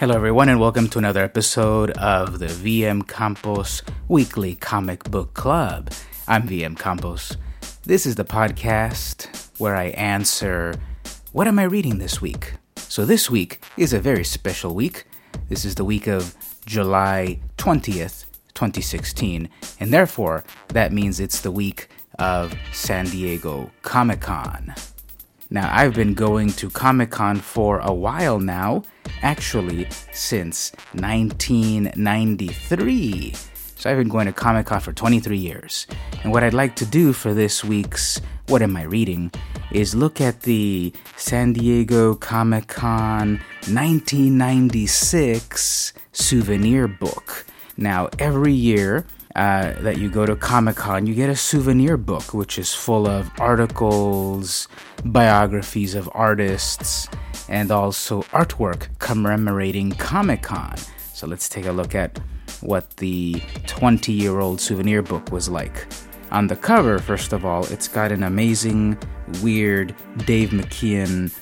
Hello, everyone, and welcome to another episode of the VM Campos Weekly Comic Book Club. I'm VM Campos. This is the podcast where I answer what am I reading this week? So, this week is a very special week. This is the week of July 20th, 2016, and therefore that means it's the week of San Diego Comic Con. Now, I've been going to Comic Con for a while now, actually, since 1993. So I've been going to Comic Con for 23 years. And what I'd like to do for this week's What Am I Reading is look at the San Diego Comic Con 1996 souvenir book. Now, every year, uh, that you go to Comic Con, you get a souvenir book, which is full of articles, biographies of artists, and also artwork commemorating Comic Con. So let's take a look at what the 20 year old souvenir book was like. On the cover, first of all, it's got an amazing, weird Dave McKean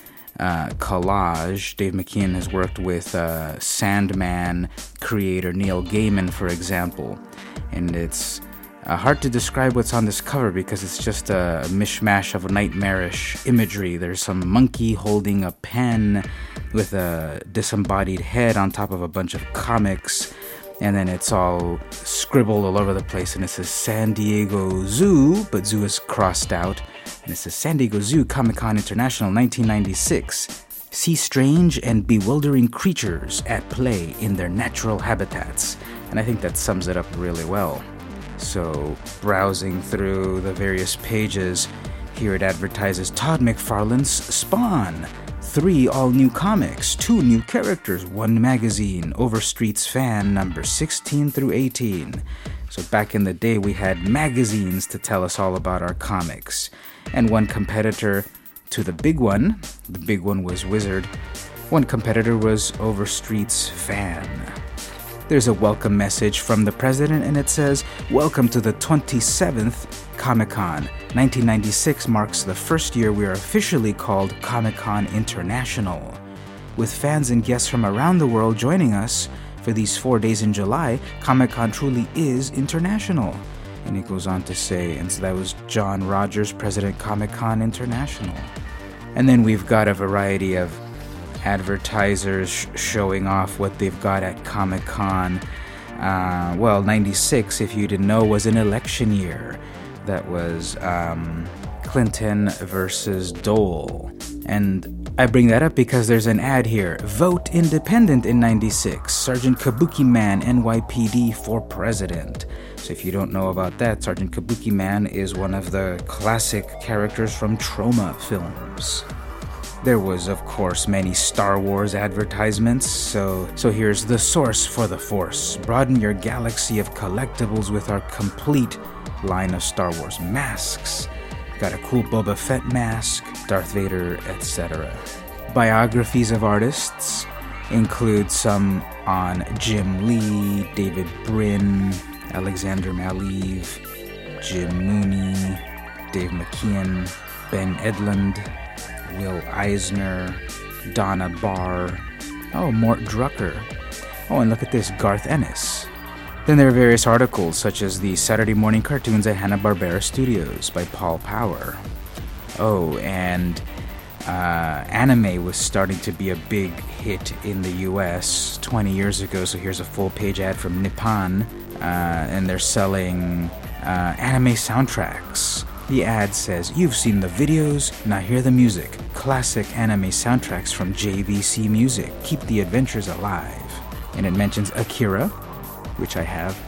uh, collage. Dave McKean has worked with uh, Sandman creator Neil Gaiman, for example and it's uh, hard to describe what's on this cover because it's just a mishmash of nightmarish imagery. There's some monkey holding a pen with a disembodied head on top of a bunch of comics, and then it's all scribbled all over the place. And it says San Diego Zoo, but Zoo is crossed out, and it says San Diego Zoo Comic Con International 1996. See strange and bewildering creatures at play in their natural habitats and I think that sums it up really well. So, browsing through the various pages, here it advertises Todd McFarlane's Spawn. Three all new comics, two new characters, one magazine, Overstreet's Fan number 16 through 18. So, back in the day, we had magazines to tell us all about our comics. And one competitor to the big one, the big one was Wizard, one competitor was Overstreet's Fan. There's a welcome message from the president, and it says, Welcome to the 27th Comic Con. 1996 marks the first year we are officially called Comic Con International. With fans and guests from around the world joining us for these four days in July, Comic Con truly is international. And it goes on to say, and so that was John Rogers, President Comic Con International. And then we've got a variety of advertisers sh- showing off what they've got at Comic Con. Uh, well, 96, if you didn't know, was an election year. That was um, Clinton versus Dole. And I bring that up because there's an ad here. Vote independent in 96. Sergeant Kabuki Man, NYPD for president. So if you don't know about that, Sergeant Kabuki Man is one of the classic characters from Troma films. There was, of course, many Star Wars advertisements, so so here's the source for the Force. Broaden your galaxy of collectibles with our complete line of Star Wars masks. Got a cool Boba Fett mask, Darth Vader, etc. Biographies of artists include some on Jim Lee, David Brin, Alexander Maleev, Jim Mooney, Dave McKean, Ben Edlund, Will Eisner, Donna Barr, oh, Mort Drucker. Oh, and look at this, Garth Ennis. Then there are various articles, such as the Saturday Morning Cartoons at Hanna-Barbera Studios by Paul Power. Oh, and uh, anime was starting to be a big hit in the US 20 years ago, so here's a full page ad from Nippon, uh, and they're selling uh, anime soundtracks. The ad says, You've seen the videos, now hear the music. Classic anime soundtracks from JVC Music. Keep the adventures alive. And it mentions Akira, which I have,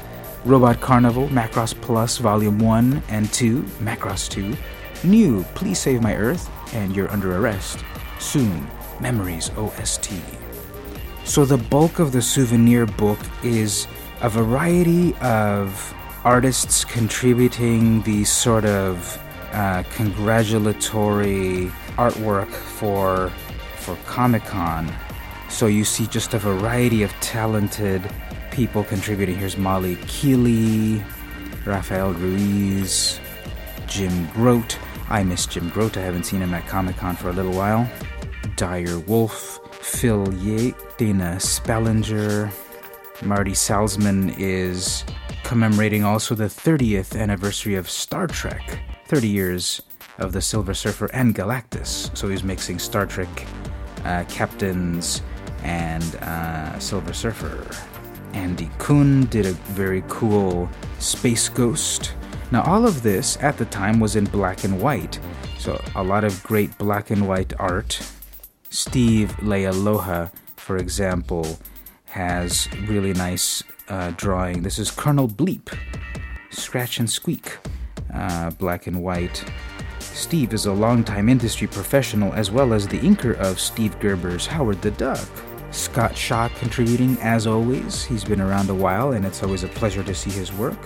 Robot Carnival, Macross Plus Volume 1 and 2, Macross 2, New, Please Save My Earth, and You're Under Arrest. Soon, Memories OST. So the bulk of the souvenir book is a variety of artists contributing these sort of uh, congratulatory artwork for for Comic Con. So you see just a variety of talented people contributing. Here's Molly Kiely, Rafael Ruiz, Jim Groat. I miss Jim Groat. I haven't seen him at Comic Con for a little while. Dire Wolf, Phil Yates, Dana Spellinger, Marty Salzman is commemorating also the 30th anniversary of Star Trek, 30 years of the Silver Surfer and Galactus. So he's mixing Star Trek uh, captains and uh, Silver Surfer. Andy Kuhn did a very cool Space Ghost. Now, all of this at the time was in black and white, so a lot of great black and white art. Steve Leialoha, for example, has really nice uh, drawing. This is Colonel Bleep, Scratch and Squeak, uh, black and white. Steve is a longtime industry professional as well as the inker of Steve Gerber's Howard the Duck. Scott Shaw contributing as always. He's been around a while and it's always a pleasure to see his work.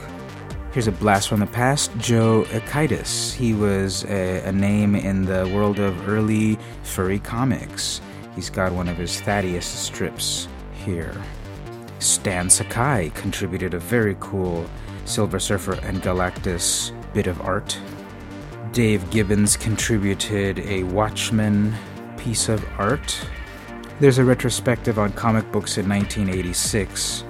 Here's a blast from the past Joe Akitis. He was a, a, name in the world of early furry comics. He's got one of his Thaddeus strips here. Stan Sakai contributed a very cool Silver Surfer and Galactus bit of art. Dave Gibbons contributed a Watchmen piece of art. There's a retrospective on comic books in 1986.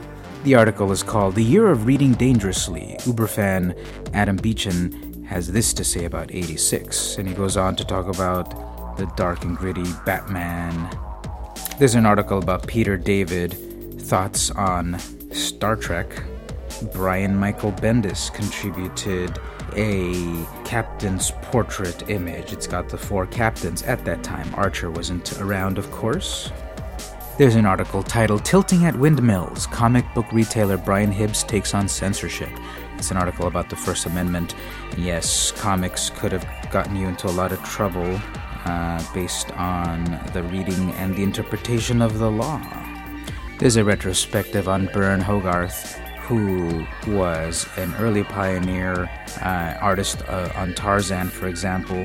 The article is called The Year of Reading Dangerously. Uberfan Adam Beechen has this to say about 86, and he goes on to talk about the dark and gritty Batman. There's an article about Peter David, thoughts on Star Trek. Brian Michael Bendis contributed a captain's portrait image. It's got the four captains at that time. Archer wasn't around, of course. There's an article titled Tilting at Windmills Comic Book Retailer Brian Hibbs Takes on Censorship. It's an article about the First Amendment. yes, comics could have gotten you into a lot of trouble uh, based on the reading and the interpretation of the law. There's a retrospective on Burne Hogarth, who was an early pioneer uh, artist uh, on Tarzan, for example.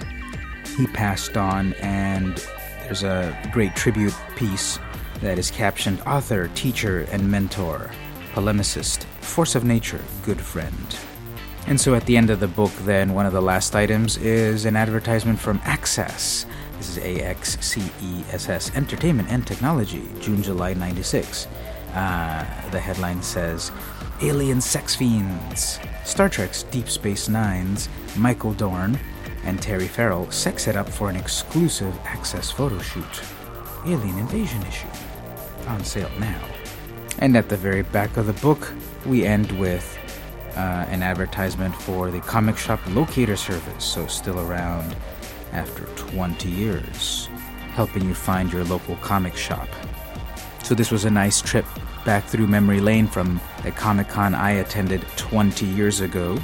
He passed on, and there's a great tribute piece that is captioned Author, Teacher, and Mentor, Polemicist, Force of Nature, Good Friend. And so at the end of the book, then, one of the last items is an advertisement from Axcess. This is A X C E S S Entertainment and Technology, June, July 96. Uh, the headline says Alien Sex Fiends. Star Trek's Deep Space Nine's Michael Dorn and Terry Farrell sex it up for an exclusive access photo shoot. Alien Invasion issue. On sale now. And at the very back of the book, we end with uh, an advertisement for the comic shop locator service, so still around after 20 years, helping you find your local comic shop. So, this was a nice trip back through memory lane from a Comic Con I attended 20 years ago.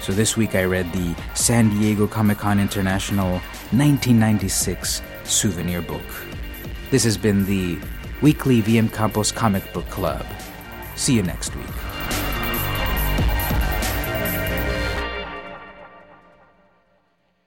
So, this week I read the San Diego Comic Con International 1996 souvenir book. This has been the weekly VM Campos Comic Book Club. See you next week.